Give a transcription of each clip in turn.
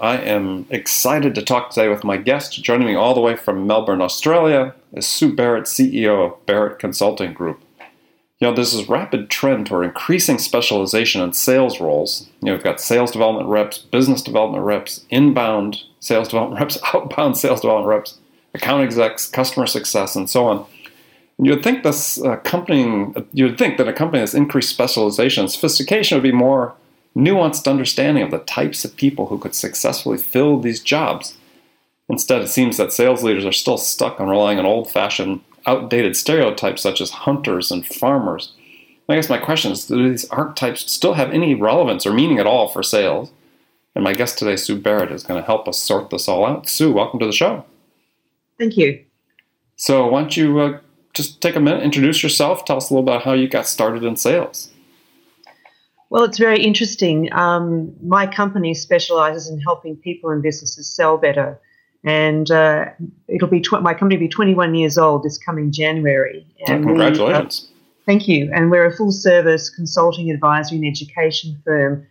I am excited to talk today with my guest. Joining me all the way from Melbourne, Australia, is Sue Barrett, CEO of Barrett Consulting Group. You know, there's this rapid trend toward increasing specialization in sales roles. You know, we've got sales development reps, business development reps, inbound sales development reps, outbound sales development reps, account execs, customer success, and so on. And you would think this uh, company, you would think that a company that's increased specialization and sophistication would be more nuanced understanding of the types of people who could successfully fill these jobs. Instead, it seems that sales leaders are still stuck on relying on old fashioned, outdated stereotypes such as hunters and farmers. I guess my question is do these archetypes still have any relevance or meaning at all for sales? And my guest today, Sue Barrett, is going to help us sort this all out. Sue, welcome to the show. Thank you. So, why don't you uh, just take a minute, introduce yourself, tell us a little about how you got started in sales? Well, it's very interesting. Um, my company specializes in helping people and businesses sell better. And uh, it'll be tw- my company will be 21 years old this coming January. And oh, congratulations! We, uh, thank you. And we're a full service consulting, advisory, and education firm,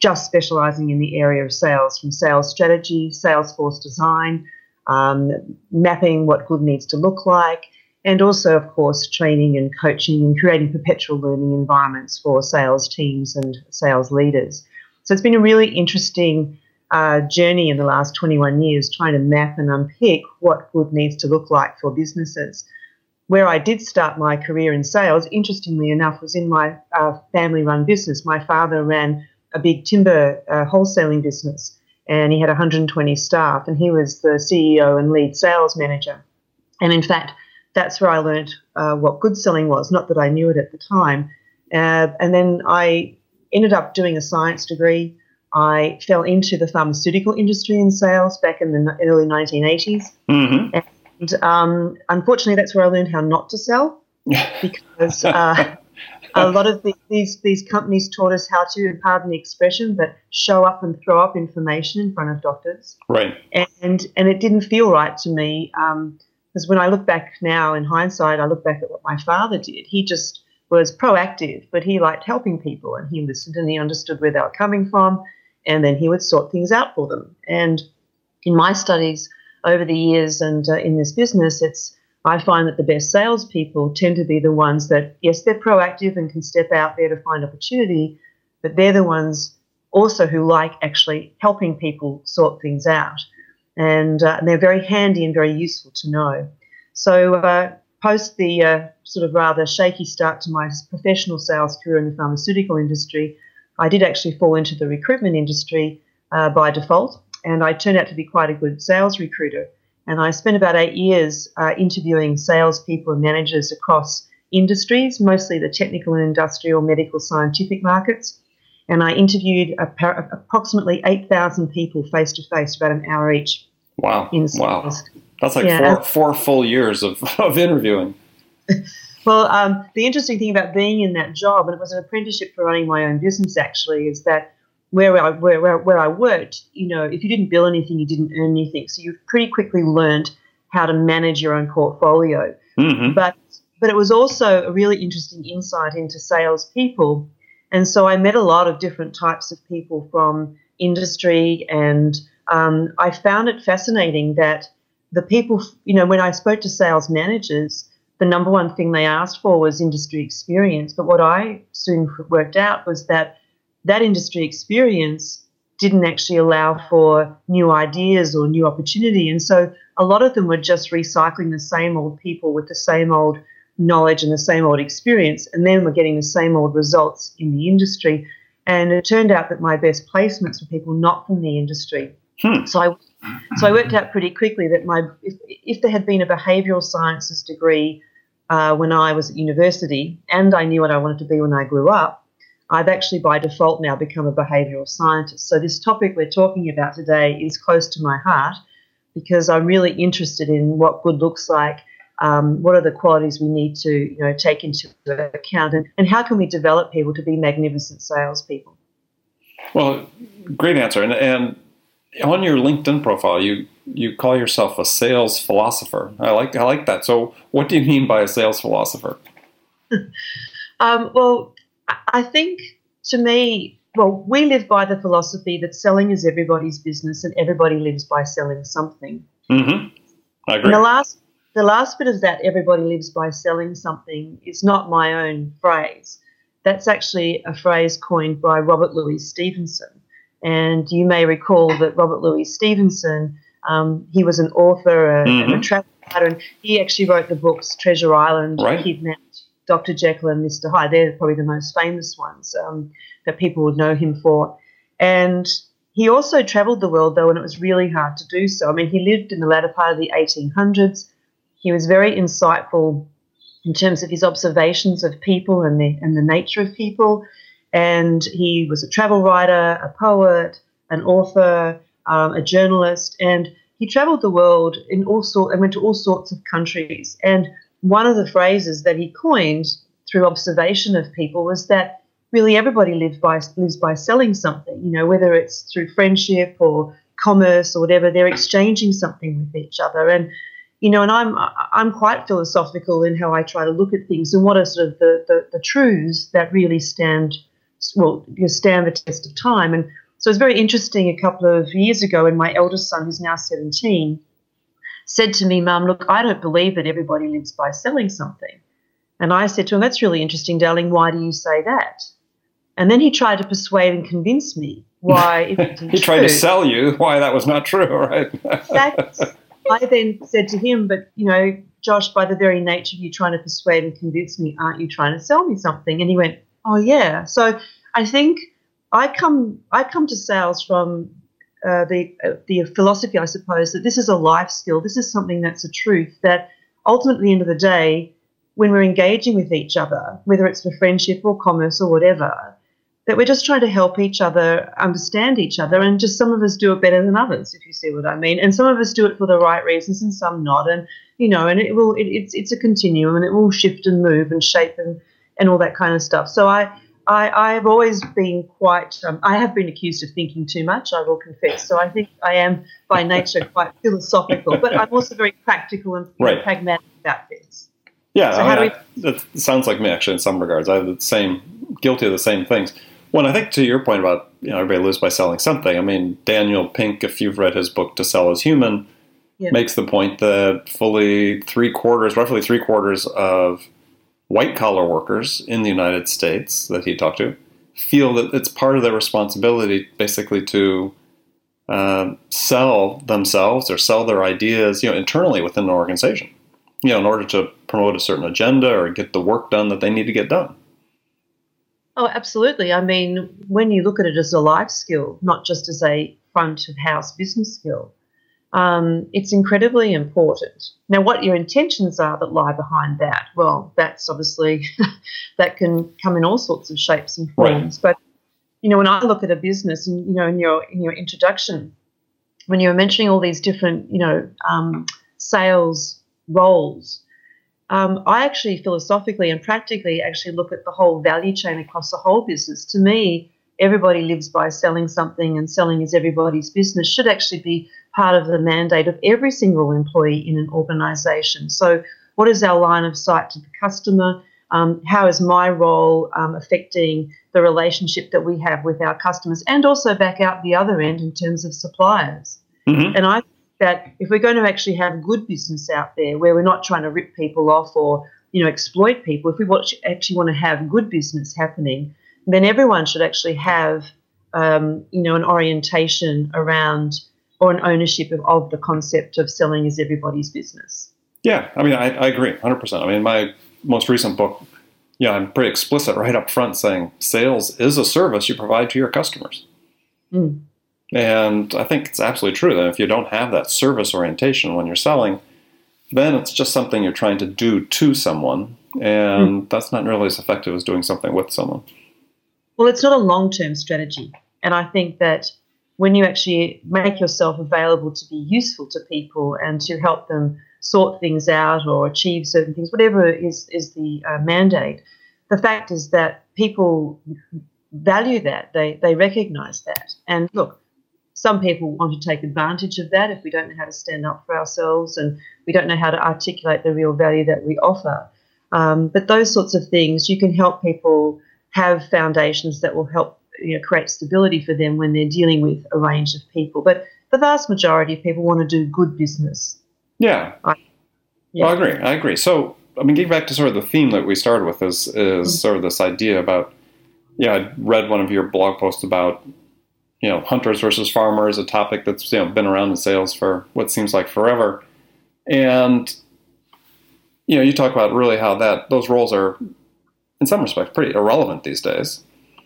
just specialising in the area of sales, from sales strategy, sales force design, um, mapping what good needs to look like, and also, of course, training and coaching and creating perpetual learning environments for sales teams and sales leaders. So it's been a really interesting uh, journey in the last 21 years trying to map and unpick what good needs to look like for businesses. Where I did start my career in sales, interestingly enough, was in my uh, family run business. My father ran a big timber uh, wholesaling business and he had 120 staff, and he was the CEO and lead sales manager. And in fact, that's where I learned uh, what good selling was. Not that I knew it at the time. Uh, and then I ended up doing a science degree. I fell into the pharmaceutical industry in sales back in the early 1980s. Mm-hmm. And um, unfortunately, that's where I learned how not to sell because uh, a lot of the, these, these companies taught us how to, pardon the expression, but show up and throw up information in front of doctors. Right. And, and it didn't feel right to me. Um, because when I look back now in hindsight, I look back at what my father did. He just was proactive, but he liked helping people and he listened and he understood where they were coming from and then he would sort things out for them. And in my studies over the years and uh, in this business, it's I find that the best salespeople tend to be the ones that, yes, they're proactive and can step out there to find opportunity, but they're the ones also who like actually helping people sort things out and, uh, and they're very handy and very useful to know. So, uh, post the uh, sort of rather shaky start to my professional sales career in the pharmaceutical industry, I did actually fall into the recruitment industry uh, by default, and I turned out to be quite a good sales recruiter. And I spent about eight years uh, interviewing salespeople and managers across industries, mostly the technical and industrial, medical, scientific markets and I interviewed approximately 8,000 people face to face, about an hour each. Wow. wow. That's like yeah. four, four full years of, of interviewing. well, um, the interesting thing about being in that job, and it was an apprenticeship for running my own business actually, is that where I, where, where, where I worked, you know, if you didn't bill anything, you didn't earn anything. So you pretty quickly learned how to manage your own portfolio. Mm-hmm. But, but it was also a really interesting insight into salespeople and so I met a lot of different types of people from industry, and um, I found it fascinating that the people, you know, when I spoke to sales managers, the number one thing they asked for was industry experience. But what I soon worked out was that that industry experience didn't actually allow for new ideas or new opportunity. And so a lot of them were just recycling the same old people with the same old knowledge and the same old experience, and then we're getting the same old results in the industry. And it turned out that my best placements were people not from the industry. Hmm. So I so I worked out pretty quickly that my if, if there had been a behavioural sciences degree uh, when I was at university, and I knew what I wanted to be when I grew up, I've actually by default now become a behavioural scientist. So this topic we're talking about today is close to my heart because I'm really interested in what good looks like Um, what are the qualities we need to you know take into account, and, and how can we develop people to be magnificent salespeople? Well, great answer. And, and on your LinkedIn profile, you you call yourself a sales philosopher. I like I like that. So, what do you mean by a sales philosopher? um, well, I think to me, well, we live by the philosophy that selling is everybody's business, and everybody lives by selling something. Mm-hmm. I agree. And the last the last bit of that, everybody lives by selling something, is not my own phrase. That's actually a phrase coined by Robert Louis Stevenson. And you may recall that Robert Louis Stevenson, um, he was an author mm-hmm. and a travel writer, and he actually wrote the books Treasure Island, right. Kidnapped, Dr. Jekyll, and Mr. Hyde. They're probably the most famous ones um, that people would know him for. And he also traveled the world, though, and it was really hard to do so. I mean, he lived in the latter part of the 1800s. He was very insightful in terms of his observations of people and the, and the nature of people. And he was a travel writer, a poet, an author, um, a journalist, and he traveled the world in all sort and went to all sorts of countries. And one of the phrases that he coined through observation of people was that really everybody lives by lives by selling something. You know, whether it's through friendship or commerce or whatever, they're exchanging something with each other. And you know, and I'm I'm quite philosophical in how I try to look at things and what are sort of the the, the truths that really stand well you stand the test of time. And so it's very interesting. A couple of years ago, when my eldest son, who's now 17, said to me, "Mum, look, I don't believe that everybody lives by selling something." And I said to him, "That's really interesting, darling. Why do you say that?" And then he tried to persuade and convince me why. he tried true. to sell you why that was not true, right? exactly. I then said to him, but you know, Josh, by the very nature of you trying to persuade and convince me, aren't you trying to sell me something? And he went, oh yeah. So I think I come I come to sales from uh, the uh, the philosophy, I suppose, that this is a life skill. This is something that's a truth that ultimately, end of the day, when we're engaging with each other, whether it's for friendship or commerce or whatever, that we're just trying to help each other understand each other and just some of us do it better than others if you see what i mean and some of us do it for the right reasons and some not and you know and it will it, it's it's a continuum and it will shift and move and shape and and all that kind of stuff so i I, I've always been quite, um, I have been accused of thinking too much, I will confess. So I think I am by nature quite philosophical, but I'm also very practical and right. pragmatic about things. Yeah, so I mean, we, I, it sounds like me actually in some regards. I have the same, guilty of the same things. Well, I think to your point about you know everybody lives by selling something. I mean, Daniel Pink, if you've read his book "To Sell Is Human," makes the point that fully three quarters, roughly three quarters of white collar workers in the United States that he talked to feel that it's part of their responsibility, basically, to uh, sell themselves or sell their ideas, you know, internally within an organization, you know, in order to promote a certain agenda or get the work done that they need to get done. Oh, absolutely. I mean, when you look at it as a life skill, not just as a front of house business skill, um, it's incredibly important. Now, what your intentions are that lie behind that, well, that's obviously that can come in all sorts of shapes and forms. Right. But you know, when I look at a business, and you know, in your in your introduction, when you were mentioning all these different, you know, um, sales roles, um, I actually philosophically and practically actually look at the whole value chain across the whole business. To me, everybody lives by selling something, and selling is everybody's business should actually be part of the mandate of every single employee in an organisation. So, what is our line of sight to the customer? Um, how is my role um, affecting the relationship that we have with our customers, and also back out the other end in terms of suppliers? Mm-hmm. And I that if we're going to actually have good business out there where we're not trying to rip people off or you know exploit people if we watch, actually want to have good business happening then everyone should actually have um, you know an orientation around or an ownership of, of, the concept of selling is everybody's business. Yeah i mean i, I agree 100% i mean my most recent book yeah i'm pretty explicit right up front saying sales is a service you provide to your customers. Mm. And I think it's absolutely true that if you don't have that service orientation when you're selling, then it's just something you're trying to do to someone, and mm. that's not nearly as effective as doing something with someone. Well, it's not a long term strategy. And I think that when you actually make yourself available to be useful to people and to help them sort things out or achieve certain things, whatever is, is the uh, mandate. The fact is that people value that, they, they recognize that. And look, some people want to take advantage of that if we don't know how to stand up for ourselves and we don't know how to articulate the real value that we offer. Um, but those sorts of things, you can help people have foundations that will help you know, create stability for them when they're dealing with a range of people. But the vast majority of people want to do good business. Yeah. I, yeah. Well, I agree. I agree. So, I mean, getting back to sort of the theme that we started with is, is mm-hmm. sort of this idea about, yeah, I read one of your blog posts about, you know, hunters versus farmers, a topic that's, you know, been around in sales for what seems like forever. And, you know, you talk about really how that, those roles are, in some respects, pretty irrelevant these days.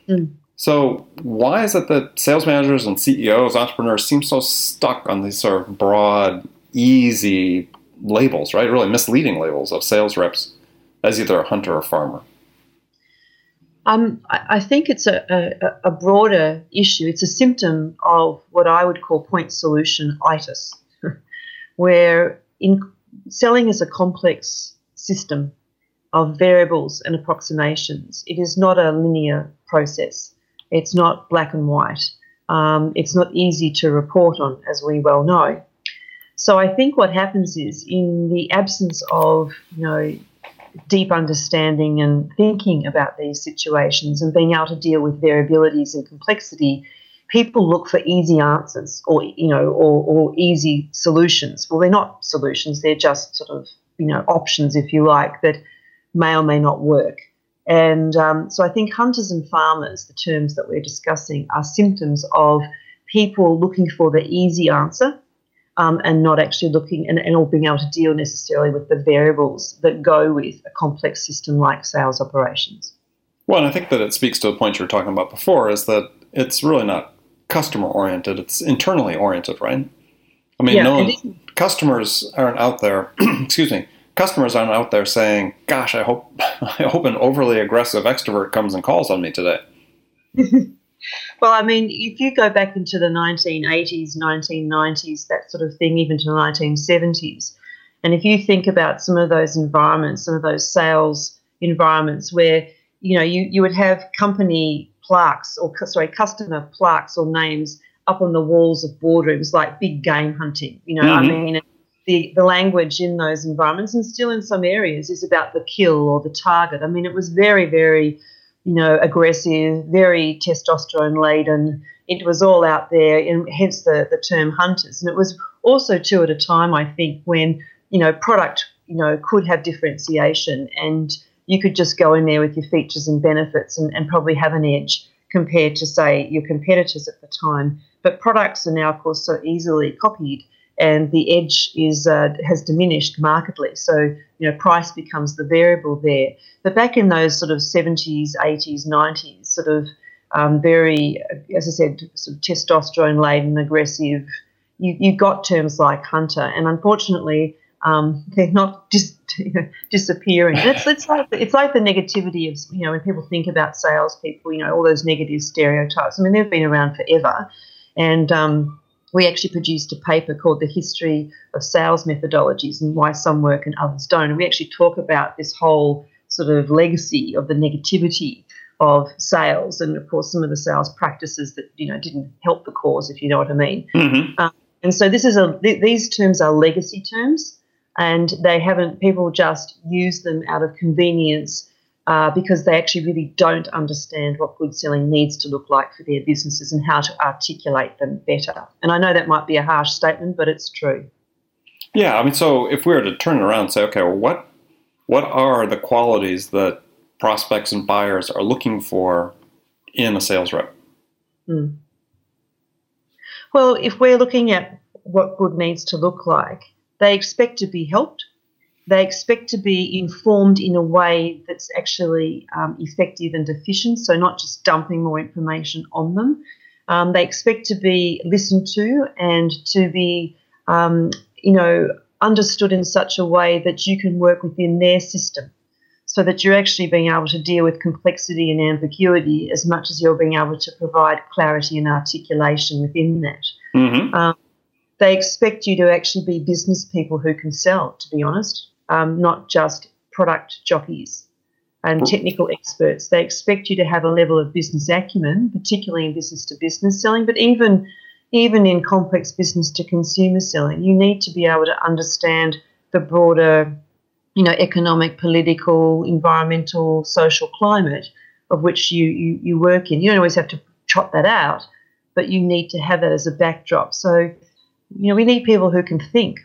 Mm. So, why is it that sales managers and CEOs, entrepreneurs seem so stuck on these sort of broad, easy labels, right? Really misleading labels of sales reps as either a hunter or farmer? Um, I think it's a, a, a, broader issue. It's a symptom of what I would call point solution itis, where in selling is a complex system of variables and approximations. It is not a linear process. It's not black and white. Um, it's not easy to report on, as we well know. So I think what happens is, in the absence of you know deep understanding and thinking about these situations and being able to deal with variabilities and complexity, people look for easy answers or you know or, or easy solutions. Well, they're not solutions; they're just sort of you know options, if you like, that may or may not work. And um, so I think hunters and farmers, the terms that we're discussing, are symptoms of people looking for the easy answer um, and not actually looking and, and all being able to deal necessarily with the variables that go with a complex system like sales operations. Well, and I think that it speaks to a point you were talking about before is that it's really not customer oriented, it's internally oriented, right? I mean, yeah, no one, customers aren't out there, excuse me, customers aren't out there saying, "Gosh, I hope I hope an overly aggressive extrovert comes and calls on me today." well, I mean, if you go back into the 1980s, 1990s, that sort of thing, even to the 1970s, and if you think about some of those environments, some of those sales environments where you know you, you would have company plaques or sorry customer plaques or names up on the walls of boardrooms like big game hunting. You know, mm-hmm. I mean the, the language in those environments and still in some areas is about the kill or the target. I mean, it was very, very, you know, aggressive, very testosterone laden. It was all out there, and hence the, the term hunters. And it was also, too, at a time, I think, when, you know, product, you know, could have differentiation and you could just go in there with your features and benefits and, and probably have an edge compared to, say, your competitors at the time. But products are now, of course, so easily copied and the edge is uh, has diminished markedly. So you know, price becomes the variable there. But back in those sort of 70s, 80s, 90s, sort of um, very, as I said, sort of testosterone laden, aggressive. You you got terms like hunter, and unfortunately. Um, they're not just disappearing. It's, it's like it's like the negativity of you know when people think about salespeople, you know all those negative stereotypes. I mean they've been around forever, and um, we actually produced a paper called The History of Sales Methodologies and Why Some Work and Others Don't. And we actually talk about this whole sort of legacy of the negativity of sales and, of course, some of the sales practices that, you know, didn't help the cause, if you know what I mean. Mm-hmm. Um, and so this is a th- these terms are legacy terms and they haven't people just use them out of convenience uh, because they actually really don't understand what good selling needs to look like for their businesses and how to articulate them better. And I know that might be a harsh statement, but it's true. Yeah, I mean, so if we were to turn it around and say, okay, well, what what are the qualities that prospects and buyers are looking for in a sales rep? Hmm. Well, if we're looking at what good needs to look like, they expect to be helped they expect to be informed in a way that's actually um, effective and efficient, so not just dumping more information on them. Um, they expect to be listened to and to be, um, you know, understood in such a way that you can work within their system, so that you're actually being able to deal with complexity and ambiguity as much as you're being able to provide clarity and articulation within that. Mm-hmm. Um, they expect you to actually be business people who can sell, to be honest, um, not just product jockeys and technical experts. They expect you to have a level of business acumen, particularly in business to business selling, but even even in complex business to consumer selling, you need to be able to understand the broader, you know, economic, political, environmental, social climate of which you, you, you work in. You don't always have to chop that out, but you need to have that as a backdrop. So you know, we need people who can think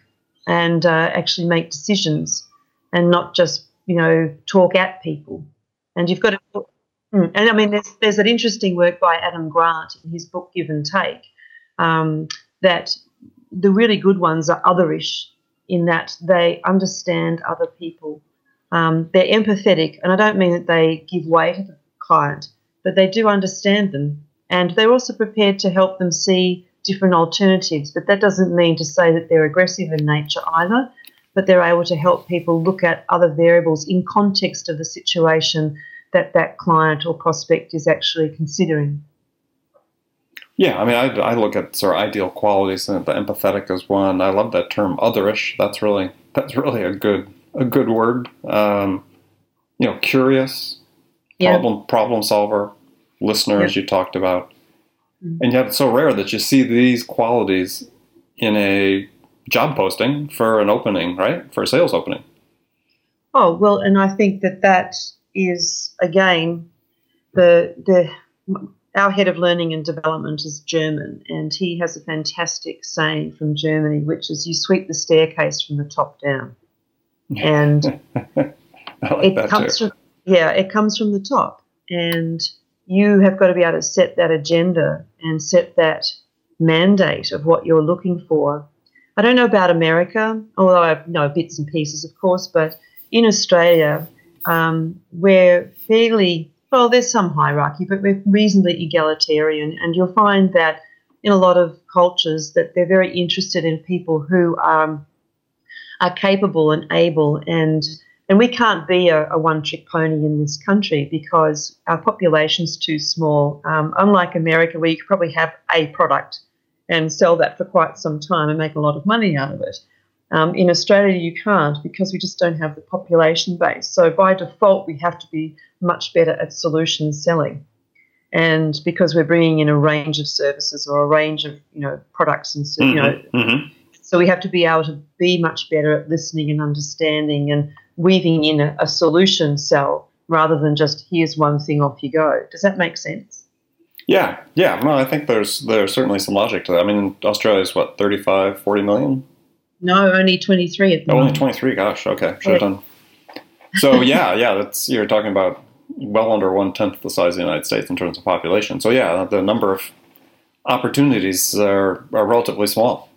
and uh, actually make decisions and not just, you know, talk at people. And you've got to, mm, and I mean, there's, there's an interesting work by Adam Grant in his book Give and Take um, that the really good ones are otherish in that they understand other people. Um, they're empathetic, and I don't mean that they give way to the client, but they do understand them. And they're also prepared to help them see different alternatives. But that doesn't mean to say that they're aggressive in nature either, but they're able to help people look at other variables in context of the situation that that client or prospect is actually considering. Yeah, I mean, I, I look at sort of ideal qualities, and the empathetic is one. I love that term, otherish. That's really that's really a good a good word. Um, you know, curious, problem problem solver, listener, yeah. as you talked about. Mm-hmm. And yet it's so rare that you see these qualities in a job posting for an opening, right? For a sales opening. Oh, well, and I think that that is, again, the, the, our head of learning and development is German, and he has a fantastic saying from Germany, which is you sweep the staircase from the top down. And like it comes too. from, yeah, it comes from the top. And you have got to be able to set that agenda and set that mandate of what you're looking for. I don't know about America, although I know bits and pieces, of course, but in Australia, um, we're fairly well, there's some hierarchy, but we're reasonably egalitarian, and you'll find that in a lot of cultures that they're very interested in people who um, are capable and able and and we can't be a, a one trick pony in this country because our population's too small. Um, unlike America, where you could probably have a product and sell that for quite some time and make a lot of money out of it. Um, in Australia, you can't because we just don't have the population base. So by default, we have to be much better at solution selling. And because we're bringing in a range of services or a range of you know products and you know, mm-hmm. mm-hmm. so we have to be able to be much better at listening and understanding and weaving in a, a solution sell rather than just here's one thing off you go. Does that make sense? Yeah, yeah. No, I think there's there's certainly some logic to that. I mean, Australia is what 35, 40 million. No, only twenty three at the oh, Only twenty three. Gosh, okay, should have yeah. done. So yeah, yeah. That's you're talking about well under one tenth the size of the United States in terms of population. So yeah, the number of opportunities are, are relatively small.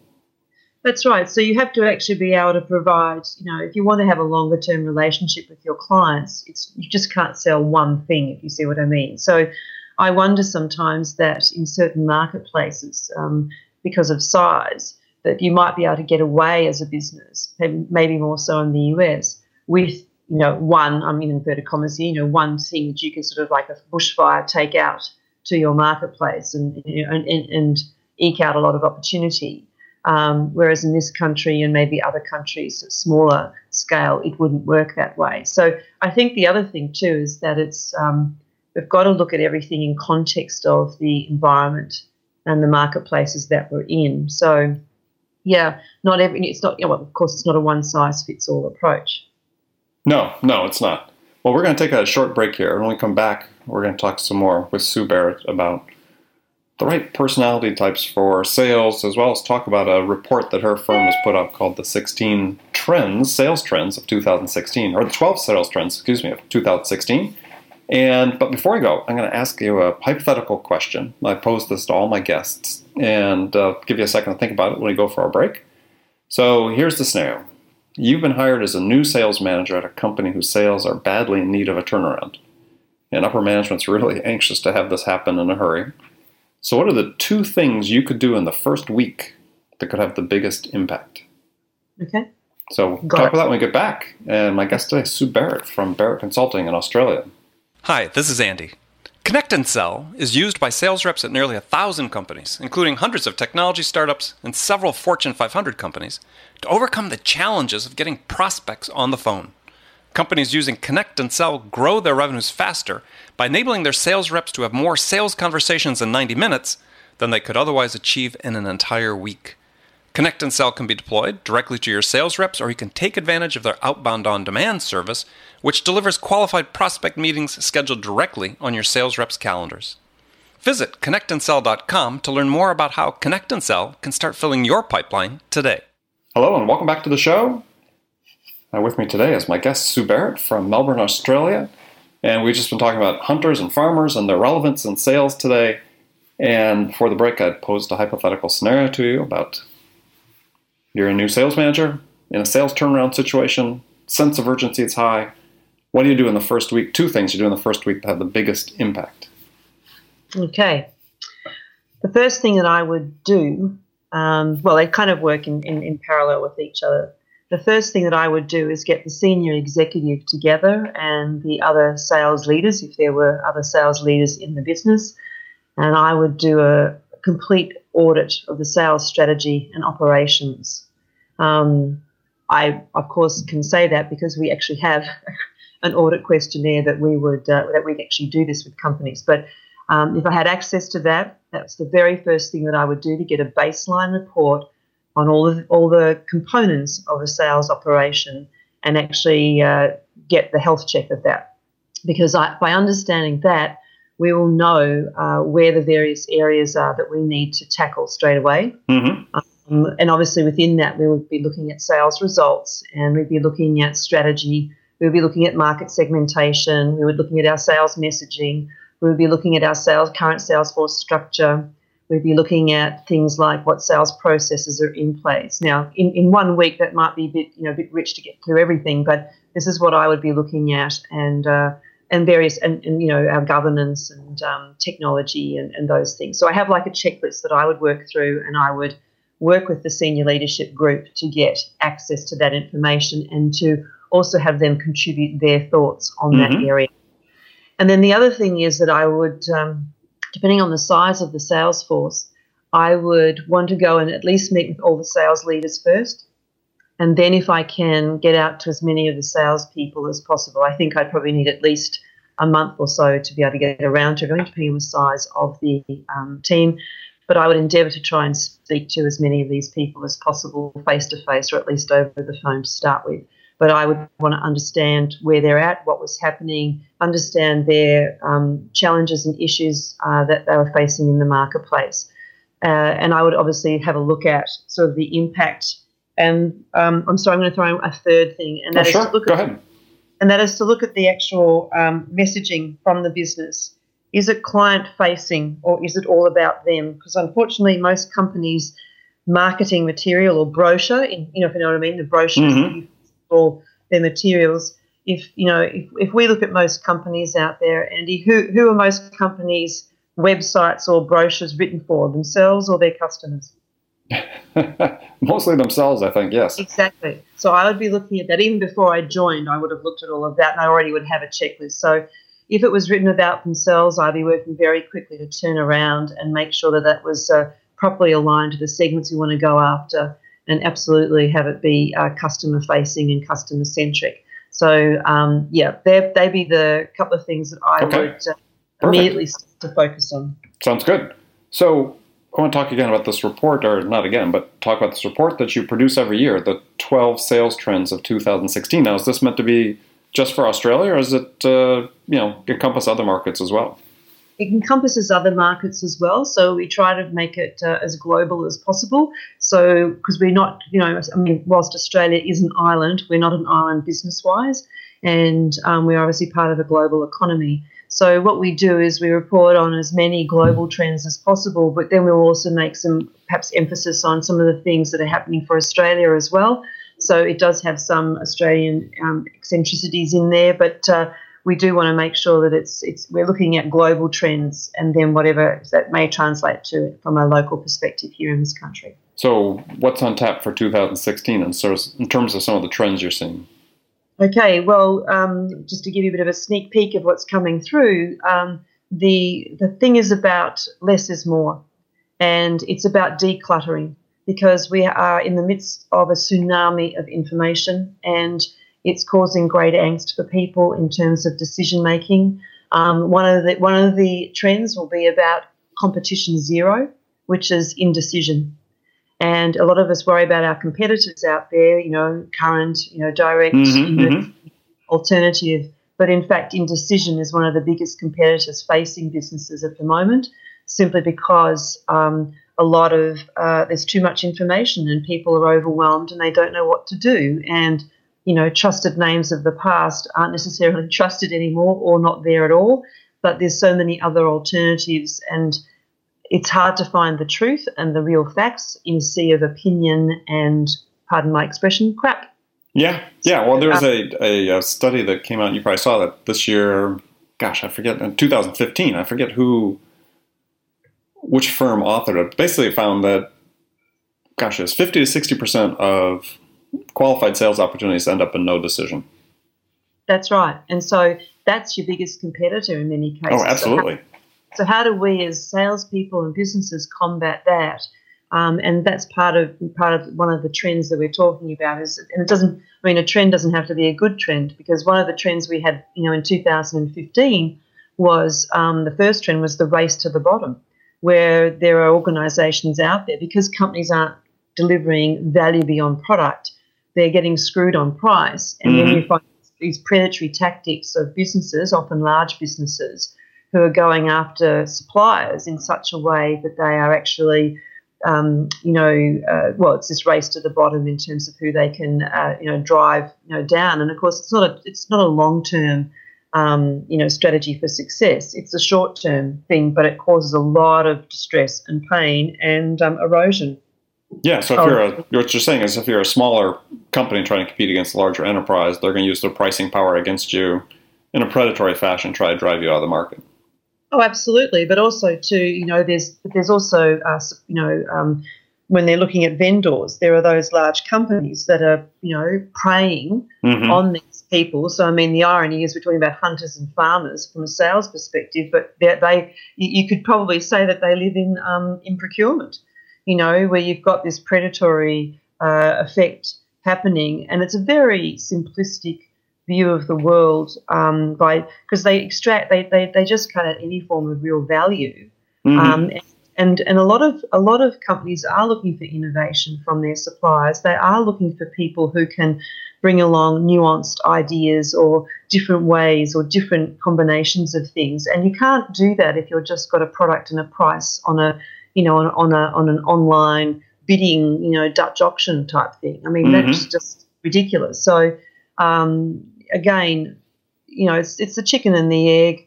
That's right. So you have to actually be able to provide, you know, if you want to have a longer term relationship with your clients, it's you just can't sell one thing if you see what I mean. So I wonder sometimes that in certain marketplaces, um, because of size, that you might be able to get away as a business, maybe more so in the US, with you know one, I'm in inverted commas you know, one thing that you can sort of like a bushfire take out to your marketplace and you know, and, and, and eke out a lot of opportunity. Um, whereas in this country and maybe other countries at smaller scale, it wouldn't work that way. So I think the other thing too is that it's um, we've got to look at everything in context of the environment and the marketplaces that we're in. So yeah, not every it's not. You know, of course, it's not a one size fits all approach. No, no, it's not. Well, we're going to take a short break here, and when we come back, we're going to talk some more with Sue Barrett about the right personality types for sales, as well as talk about a report that her firm has put out called the 16 Trends, Sales Trends of 2016, or the 12 Sales Trends, excuse me, of 2016. And but before I go, I'm going to ask you a hypothetical question. I pose this to all my guests, and uh, give you a second to think about it when we go for our break. So here's the scenario: You've been hired as a new sales manager at a company whose sales are badly in need of a turnaround, and upper management's really anxious to have this happen in a hurry. So, what are the two things you could do in the first week that could have the biggest impact? Okay. So, Got talk it. about that when we get back. And my guest today is Sue Barrett from Barrett Consulting in Australia. Hi, this is Andy. Connect and Sell is used by sales reps at nearly a thousand companies, including hundreds of technology startups and several Fortune 500 companies, to overcome the challenges of getting prospects on the phone. Companies using Connect and Sell grow their revenues faster by enabling their sales reps to have more sales conversations in 90 minutes than they could otherwise achieve in an entire week. Connect and Sell can be deployed directly to your sales reps, or you can take advantage of their outbound on demand service, which delivers qualified prospect meetings scheduled directly on your sales reps' calendars. Visit connectandsell.com to learn more about how Connect and Sell can start filling your pipeline today. Hello, and welcome back to the show. Uh, with me today is my guest Sue Barrett from Melbourne, Australia. And we've just been talking about hunters and farmers and their relevance in sales today. And before the break, I posed a hypothetical scenario to you about you're a new sales manager in a sales turnaround situation, sense of urgency is high. What do you do in the first week? Two things you do in the first week that have the biggest impact. Okay. The first thing that I would do, um, well, they kind of work in, in, in parallel with each other. The first thing that I would do is get the senior executive together and the other sales leaders, if there were other sales leaders in the business, and I would do a complete audit of the sales strategy and operations. Um, I, of course, can say that because we actually have an audit questionnaire that we would uh, that we actually do this with companies. But um, if I had access to that, that's the very first thing that I would do to get a baseline report on all the all the components of a sales operation and actually uh, get the health check of that. Because I, by understanding that, we will know uh, where the various areas are that we need to tackle straight away. Mm-hmm. Um, and obviously, within that, we would be looking at sales results and we'd be looking at strategy. We would be looking at market segmentation. We would be looking at our sales messaging. We would be looking at our sales current sales force structure. We'd be looking at things like what sales processes are in place. Now, in, in one week, that might be a bit, you know, a bit rich to get through everything, but this is what I would be looking at. And uh, and various and, and, you know our governance and um, technology and, and those things. So I have like a checklist that I would work through, and I would work with the senior leadership group to get access to that information and to also have them contribute their thoughts on mm-hmm. that area. And then the other thing is that I would, um, depending on the size of the sales force, I would want to go and at least meet with all the sales leaders first and then if I can get out to as many of the salespeople as possible, I think I'd probably need at least a month or so to be able to get around to everyone, depending on the size of the um, team. But I would endeavour to try and speak to as many of these people as possible face to face or at least over the phone to start with. But I would want to understand where they're at, what was happening, understand their um, challenges and issues uh, that they were facing in the marketplace. Uh, and I would obviously have a look at sort of the impact and um, I'm sorry, I'm going to throw in a third thing, and that oh, is sure. to look Go at, ahead. and that is to look at the actual um, messaging from the business. Is it client facing, or is it all about them? Because unfortunately, most companies' marketing material or brochure, in, you know, if you know what I mean, the brochures mm-hmm. For their materials. If you know, if, if we look at most companies out there, Andy, who who are most companies' websites or brochures written for themselves or their customers? Mostly themselves, I think, yes. Exactly. So I would be looking at that. Even before I joined, I would have looked at all of that and I already would have a checklist. So if it was written about themselves, I'd be working very quickly to turn around and make sure that that was uh, properly aligned to the segments we want to go after and absolutely have it be uh, customer facing and customer centric. So, um, yeah, they'd be the couple of things that I okay. would uh, immediately to focus on. Sounds good. So, I want to talk again about this report, or not again, but talk about this report that you produce every year, the 12 sales trends of 2016. Now, is this meant to be just for Australia, or is it, uh, you know, encompass other markets as well? It encompasses other markets as well, so we try to make it uh, as global as possible. So, because we're not, you know, I mean, whilst Australia is an island, we're not an island business-wise, and um, we're obviously part of a global economy. So what we do is we report on as many global trends as possible, but then we'll also make some perhaps emphasis on some of the things that are happening for Australia as well. So it does have some Australian um, eccentricities in there, but uh, we do want to make sure that it's it's we're looking at global trends and then whatever that may translate to from a local perspective here in this country. So what's on tap for 2016 in terms of some of the trends you're seeing? Okay, well, um, just to give you a bit of a sneak peek of what's coming through, um, the the thing is about less is more, and it's about decluttering because we are in the midst of a tsunami of information and it's causing great angst for people in terms of decision making. Um, one of the one of the trends will be about competition zero, which is indecision. And a lot of us worry about our competitors out there, you know, current, you know, direct, mm-hmm, you know, mm-hmm. alternative. But in fact, indecision is one of the biggest competitors facing businesses at the moment, simply because um, a lot of uh, there's too much information and people are overwhelmed and they don't know what to do. And you know, trusted names of the past aren't necessarily trusted anymore or not there at all. But there's so many other alternatives and it's hard to find the truth and the real facts in a sea of opinion and, pardon my expression, crap. Yeah, yeah. Well, there was a, uh, a, a, study that came out. You probably saw that this year. Gosh, I forget. In 2015, I forget who, which firm authored it. Basically, found that, gosh, it's 50 to 60 percent of qualified sales opportunities end up in no decision. That's right, and so that's your biggest competitor in many cases. Oh, absolutely. So so, how do we as salespeople and businesses combat that? Um, and that's part of part of one of the trends that we're talking about. Is and it doesn't. I mean, a trend doesn't have to be a good trend because one of the trends we had, you know, in 2015 was um, the first trend was the race to the bottom, where there are organisations out there because companies aren't delivering value beyond product, they're getting screwed on price, and mm-hmm. then you find these predatory tactics of businesses, often large businesses, who are going after suppliers in such a way that they are actually, um, you know, uh, well, it's this race to the bottom in terms of who they can, uh, you know, drive, you know, down. And of course, it's not a it's not a long term, um, you know, strategy for success. It's a short term thing, but it causes a lot of distress and pain and um, erosion. Yeah, so if oh. you're a, what you're saying is if you're a smaller company trying to compete against a larger enterprise, they're going to use their pricing power against you in a predatory fashion, try to drive you out of the market. Oh, absolutely. But also, too, you know, there's there's also, uh, you know, um, when they're looking at vendors, there are those large companies that are, you know, preying mm-hmm. on these people. So, I mean, the irony is we're talking about hunters and farmers from a sales perspective, but they, you could probably say that they live in um, in procurement. You know, where you've got this predatory uh, effect happening, and it's a very simplistic view of the world um, by because they extract they, they they just cut out any form of real value. Mm-hmm. um, and and a lot of a lot of companies are looking for innovation from their suppliers. They are looking for people who can bring along nuanced ideas or different ways or different combinations of things. And you can't do that if you've just got a product and a price on a you know on, on a on an online bidding you know Dutch auction type thing I mean mm-hmm. that's just ridiculous so um, again, you know, it's, it's the chicken and the egg.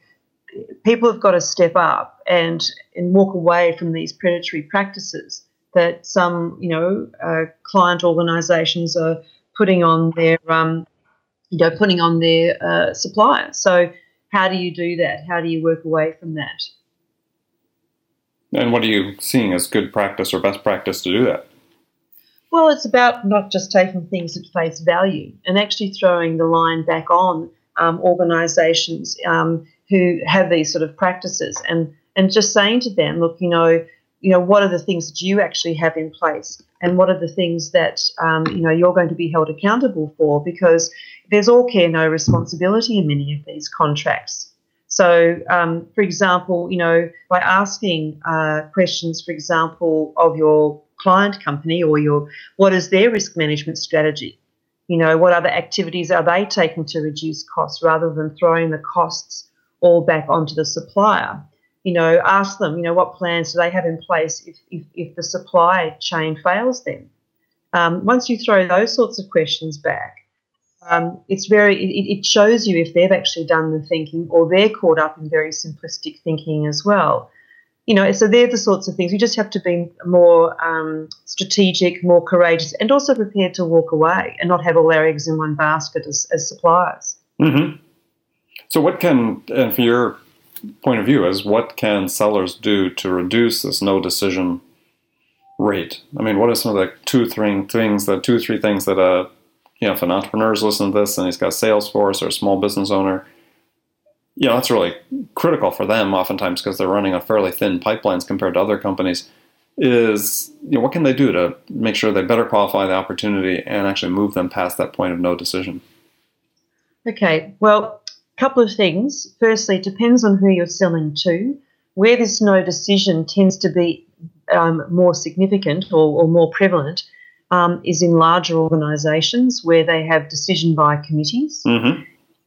People have got to step up and, and walk away from these predatory practices that some, you know, uh, client organisations are putting on their, um, you know, putting on their uh, suppliers. So, how do you do that? How do you work away from that? And what are you seeing as good practice or best practice to do that? Well, it's about not just taking things at face value and actually throwing the line back on um, organisations um, who have these sort of practices and and just saying to them, look, you know, you know, what are the things that you actually have in place, and what are the things that um, you know you're going to be held accountable for? Because there's all care, no responsibility in many of these contracts. So, um, for example, you know, by asking uh, questions, for example, of your client company or your what is their risk management strategy? You know, what other activities are they taking to reduce costs rather than throwing the costs all back onto the supplier? You know, ask them, you know, what plans do they have in place if, if, if the supply chain fails them? Um, once you throw those sorts of questions back, um, it's very it, it, shows you if they've actually done the thinking or they're caught up in very simplistic thinking as well you know, so they're the sorts of things. We just have to be more um, strategic, more courageous, and also prepared to walk away and not have all our eggs in one basket as, as suppliers. Mm-hmm. So, what can, and from your point of view, is what can sellers do to reduce this no decision rate? I mean, what are some of the two, three things, the two, three things that, uh, you know, if an entrepreneur is listening to this and he's got a sales force or a small business owner, you know, that's really critical for them oftentimes because they're running on fairly thin pipelines compared to other companies. Is you know, what can they do to make sure they better qualify the opportunity and actually move them past that point of no decision? Okay, well, a couple of things. Firstly, it depends on who you're selling to. Where this no decision tends to be um, more significant or, or more prevalent um, is in larger organisations where they have decision by committees. Mm-hmm.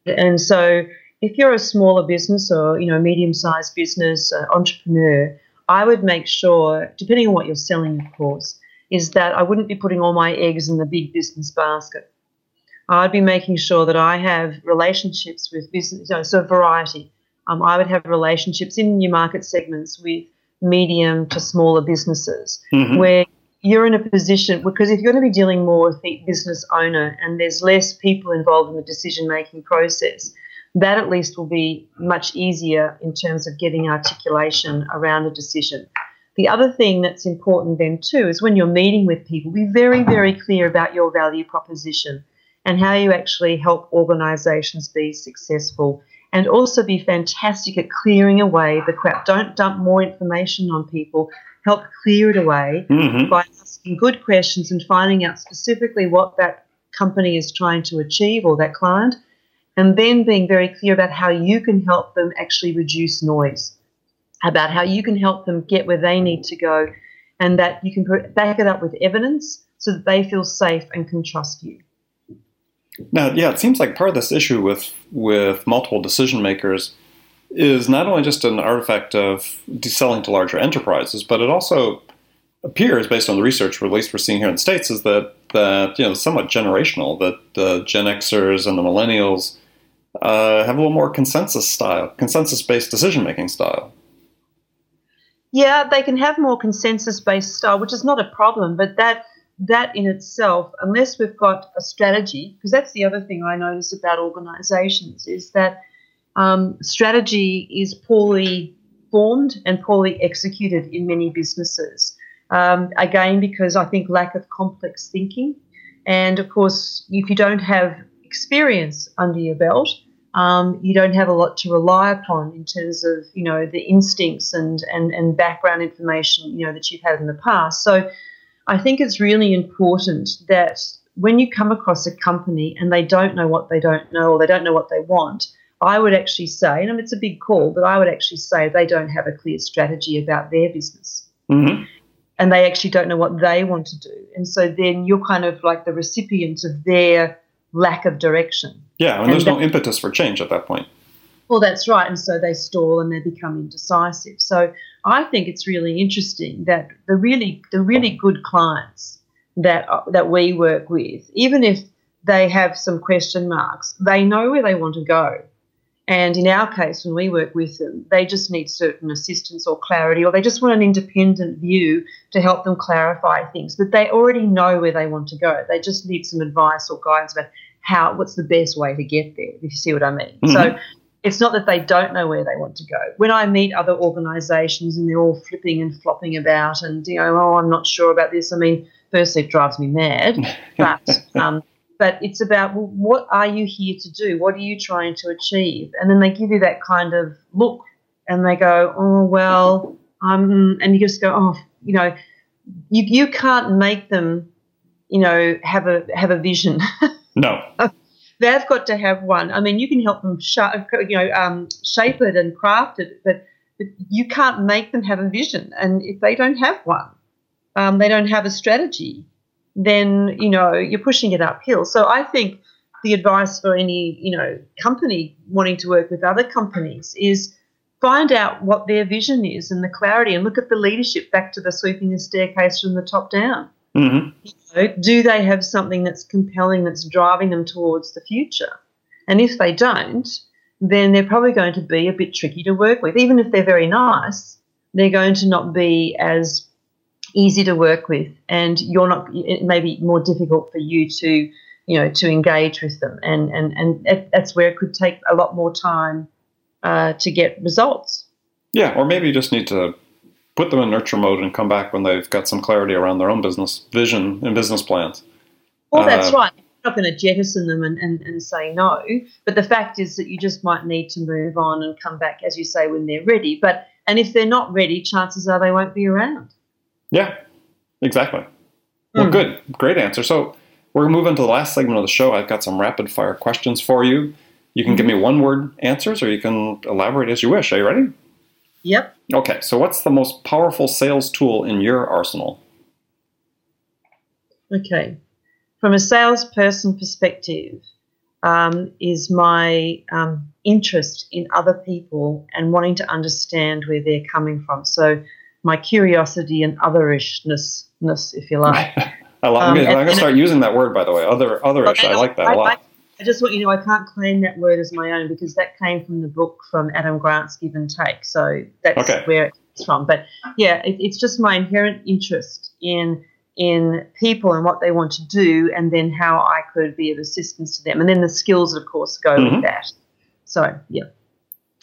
And so, if you're a smaller business or you know medium-sized business uh, entrepreneur, I would make sure, depending on what you're selling, of course, is that I wouldn't be putting all my eggs in the big business basket. I'd be making sure that I have relationships with business, you know, so variety. Um, I would have relationships in new market segments with medium to smaller businesses Mhm. where you're in a position because if you're going to be dealing more with the business owner and there's less people involved in the decision making process, that at least will be much easier in terms of getting articulation around a decision. The other thing that's important then too is when you're meeting with people, be very, very clear about your value proposition and how you actually help organizations be successful. And also be fantastic at clearing away the crap. Don't dump more information on people. Help clear it away Mm-hmm. by asking good questions and finding out specifically what that company is trying to achieve or that client, and then being very clear about how you can help them actually reduce noise, about how you can help them get where they need to go, and that you can put- back it up with evidence so that they feel safe and can trust you. Now, yeah, it seems like part of this issue with with multiple decision makers is not only just an artifact of selling to larger enterprises, but it also appears, based on the research, at least we're seeing here in the states, is that that you know somewhat generational. That the Gen Xers and the Millennials uh, have a little more consensus style, consensus based decision making style. Yeah, they can have more consensus-based style, which is not a problem, but that that in itself, unless we've got a strategy, because that's the other thing I notice about organisations is that um, strategy is poorly formed and poorly executed in many businesses. Um, again, because I think lack of complex thinking, and of course, if you don't have experience under your belt, um, you don't have a lot to rely upon in terms of you know the instincts and, and and background information you know that you've had in the past. So I think it's really important that when you come across a company and they don't know what they don't know or they don't know what they want, I would actually say, and it's a big call, but I would actually say they don't have a clear strategy about their business Mm-hmm. and they actually don't know what they want to do. And so then you're kind of like the recipient of their lack of direction. Yeah, and, And there's no impetus for change at that point. Well, that's right. And so they stall and they become indecisive. So I think it's really interesting that the really the really good clients that that we work with, even if they have some question marks, they know where they want to go. And in our case, when we work with them, they just need certain assistance or clarity, or they just want an independent view to help them clarify things. But they already know where they want to go. They just need some advice or guidance about how what's the best way to get there, if you see what I mean. So it's not that they don't know where they want to go. When I meet other organisations and they're all flipping and flopping about and you know, oh, I'm not sure about this. I mean, firstly, it drives me mad, but um, but it's about well, what are you here to do? What are you trying to achieve? And then they give you that kind of look, and they go, oh well, um, and you just go, oh, you know, you you can't make them, you know, have a have a vision. No. they've got to have one. I mean, you can help them, sh- you know, um, shape it and craft it, but, but you can't make them have a vision. And if they don't have one, um, they don't have a strategy, then you know you're pushing it uphill. So I think the advice for any you know company wanting to work with other companies is find out what their vision is and the clarity, and look at the leadership back to the sweeping the staircase from the top down hmm know, do they have something that's compelling that's driving them towards the future? And if they don't, then they're probably going to be a bit tricky to work with. Even if they're very nice, they're going to not be as easy to work with, and you're not. It may be more difficult for you to, you know, to engage with them, and and and that's where it could take a lot more time uh, to get results. Yeah, or maybe you just need to put them in nurture mode and come back when they've got some clarity around their own business vision and business plans. Well, that's Uh, right. not going to jettison them and, and, and say no. But the fact is that you just might need to move on and come back, as you say, when they're ready. But and if they're not ready, chances are they won't be around. Yeah, exactly. Well, Hmm. good. Great answer. So we're going to move into the last segment of the show. I've got some rapid fire questions for you. You can give me one word answers or you can elaborate as you wish. Are you ready? Yep. Okay, so what's the most powerful sales tool in your arsenal? Okay. From a salesperson perspective, um, is my um, interest in other people and wanting to understand where they're coming from. So my curiosity and otherishness, if you like. I I'm Um, going to start using that word, by the way. Other, otherish. Okay, I like that a I- lot. I just want you to know I can't claim that word as my own because that came from the book from Adam Grant's Give and Take. So that's Okay. where it's from. But yeah, it, it's just my inherent interest in in people and what they want to do, and then how I could be of assistance to them, and then the skills, of course, go Mhm. with that. So yeah,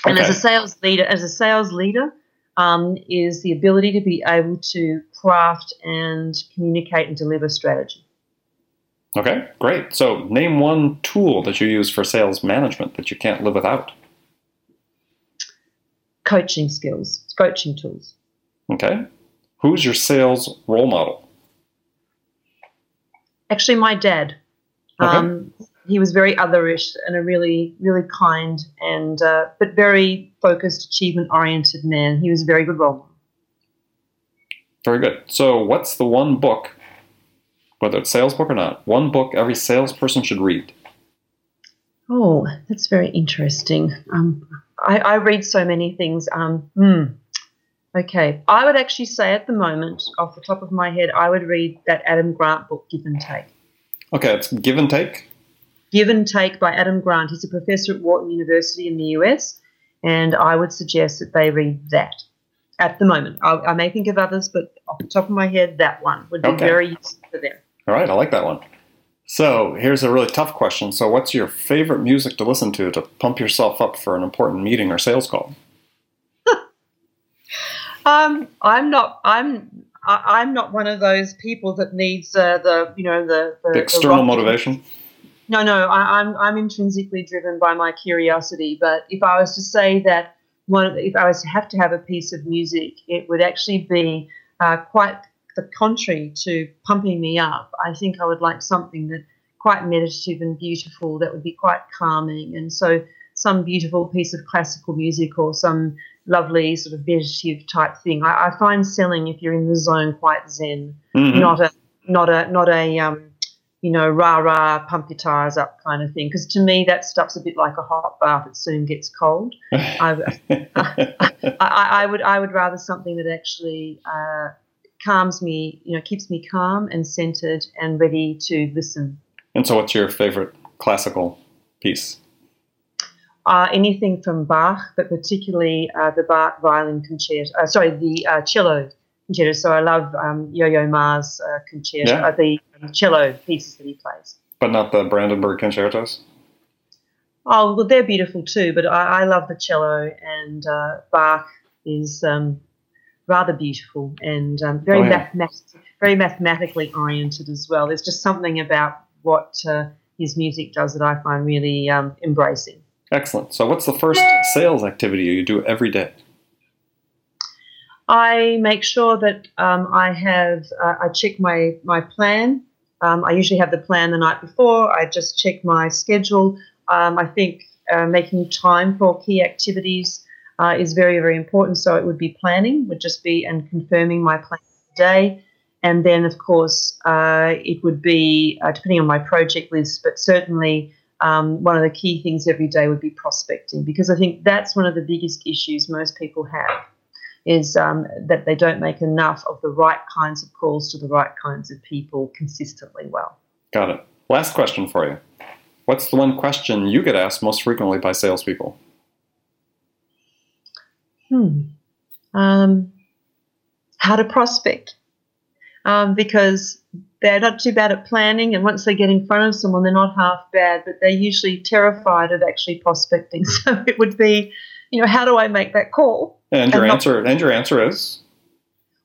and as a sales leader, as a sales leader. Um, is the ability to be able to craft and communicate and deliver strategy. Okay, great. So name one tool that you use for sales management that you can't live without. Coaching skills, coaching tools. Okay. Who's your sales role model? Actually, my dad. Okay. Um, he was very otherish and a really, really kind and uh, but very focused, achievement-oriented man. He was a very good role model. Very good. So, what's the one book, whether it's sales book or not, one book every salesperson should read? Oh, that's very interesting. Um, I, I read so many things. Um, hmm. Okay, I would actually say at the moment, off the top of my head, I would read that Adam Grant book, Give and Take. Okay, it's give and take. Give and Take by Adam Grant. He's a professor at Wharton University in the US, and I would suggest that they read that at the moment. I, I may think of others, but off the top of my head, that one would be Okay. very useful for them. All right, I like that one. So, here's a really tough question. So, what's your favorite music to listen to to pump yourself up for an important meeting or sales call? Um, I'm not. I'm. I, I'm not one of those people that needs uh, the you know the, the, The the external rock- motivation? No, no, I, I'm I'm intrinsically driven by my curiosity. But if I was to say that one, if I was to have to have a piece of music, it would actually be uh, quite the contrary to pumping me up. I think I would like something that quite meditative and beautiful that would be quite calming. And so, some beautiful piece of classical music or some lovely sort of meditative type thing. I, I find selling, if you're in the zone, quite zen Mhm. not a not a not a um, you know rah rah pump your tires up kind of thing. Because to me that stuff's a bit like a hot bath; it soon gets cold. I, I, I would I would rather something that actually uh, calms me, you know, keeps me calm and centered and ready to listen. and so, what's your favorite classical piece? Uh, anything from Bach, but particularly uh, the Bach violin concerto. Uh, sorry, the uh, cello concerto. So I love um, Yo-Yo Ma's uh, concerto, Yeah. the um, cello pieces that he plays. But not the Brandenburg concertos? Oh, well, they're beautiful too, but I, I love the cello, and uh, Bach is um, rather beautiful and um, very, Oh, yeah. mathemat- very mathematically oriented as well. There's just something about what uh, his music does that I find really um, embracing. Excellent. So, what's the first sales activity you do every day? I make sure that um, I have uh, I check my my plan. Um, I usually have the plan the night before. I just check my schedule. Um, I think uh, making time for key activities uh, is very very important. So it would be planning, would just be and confirming my plan for the day, and then of course uh, it would be uh, depending on my project list, but certainly. Um, one of the key things every day would be prospecting because I think that's one of the biggest issues most people have is um, that they don't make enough of the right kinds of calls to the right kinds of people consistently well. Got it. Last question for you. What's the one question you get asked most frequently by salespeople? Hmm. Um, how to prospect. Um, because they're not too bad at planning, and once they get in front of someone, they're not half bad, but they're usually terrified of actually prospecting. So it would be, you know, how do I make that call? And your And not- answer and your answer is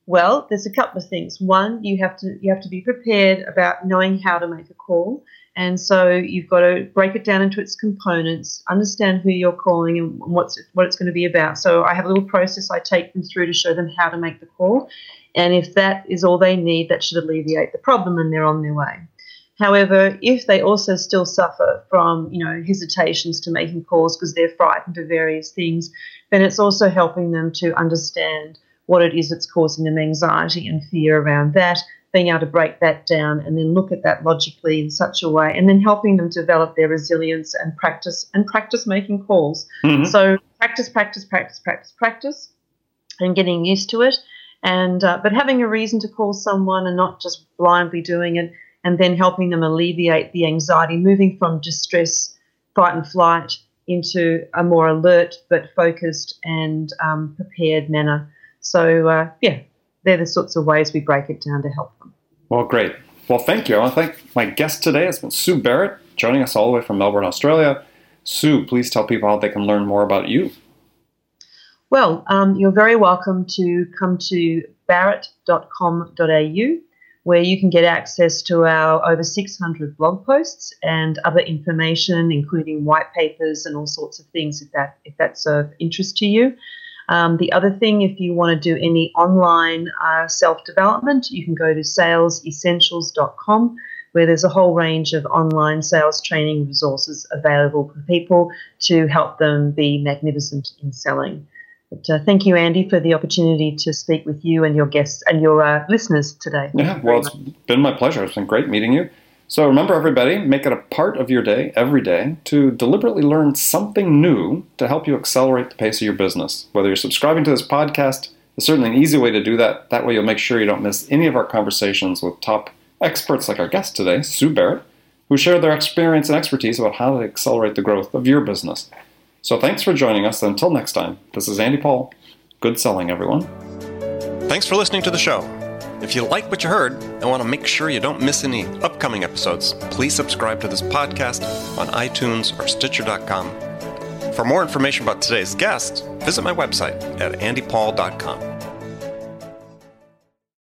Well, there's a couple of things. One, you have to you have to be prepared about knowing how to make a call, And so you've got to break it down into its components, understand who you're calling and what's what it's going to be about. So I have a little process I take them through to show them how to make the call. And if that is all they need, that should alleviate the problem and they're on their way. However, if they also still suffer from, you know, hesitations to making calls because they're frightened of various things, then it's also helping them to understand what it is that's causing them anxiety and fear around that, being able to break that down and then look at that logically in such a way, and then helping them develop their resilience and practice and practice making calls. Mm-hmm. So practice, practice, practice, practice, practice, and getting used to it. And uh, but having a reason to call someone and not just blindly doing it and then helping them alleviate the anxiety, moving from distress, fight and flight into a more alert but focused and um, prepared manner. So, uh, yeah, they're the sorts of ways we break it down to help them. Well, great. Well, thank you. I want to thank my guest today. It's been Sue Barrett joining us all the way from Melbourne, Australia. Sue, please tell people how they can learn more about you. Well, um, you're very welcome to come to barrett.com.au where you can get access to our over 600 blog posts and other information, including white papers and all sorts of things, if that if that's of interest to you. Um, the other thing, if you want to do any online uh, self development, you can go to salesessentials.com, where there's a whole range of online sales training resources available for people to help them be magnificent in selling. But uh, thank you, Andy, for the opportunity to speak with you and your guests and your uh, listeners today. Yeah, well, it's been my pleasure. It's been great meeting you. So remember, everybody, make it a part of your day, every day, to deliberately learn something new to help you accelerate the pace of your business. Whether you're subscribing to this podcast, is certainly an easy way to do that. That way, you'll make sure you don't miss any of our conversations with top experts like our guest today, Sue Barrett, who share their experience and expertise about how to accelerate the growth of your business. So thanks for joining us. Until next time, this is Andy Paul. Good selling, everyone. Thanks for listening to the show. If you like what you heard and want to make sure you don't miss any upcoming episodes, please subscribe to this podcast on iTunes or Stitcher.com. For more information about today's guest, visit my website at andypaul.com.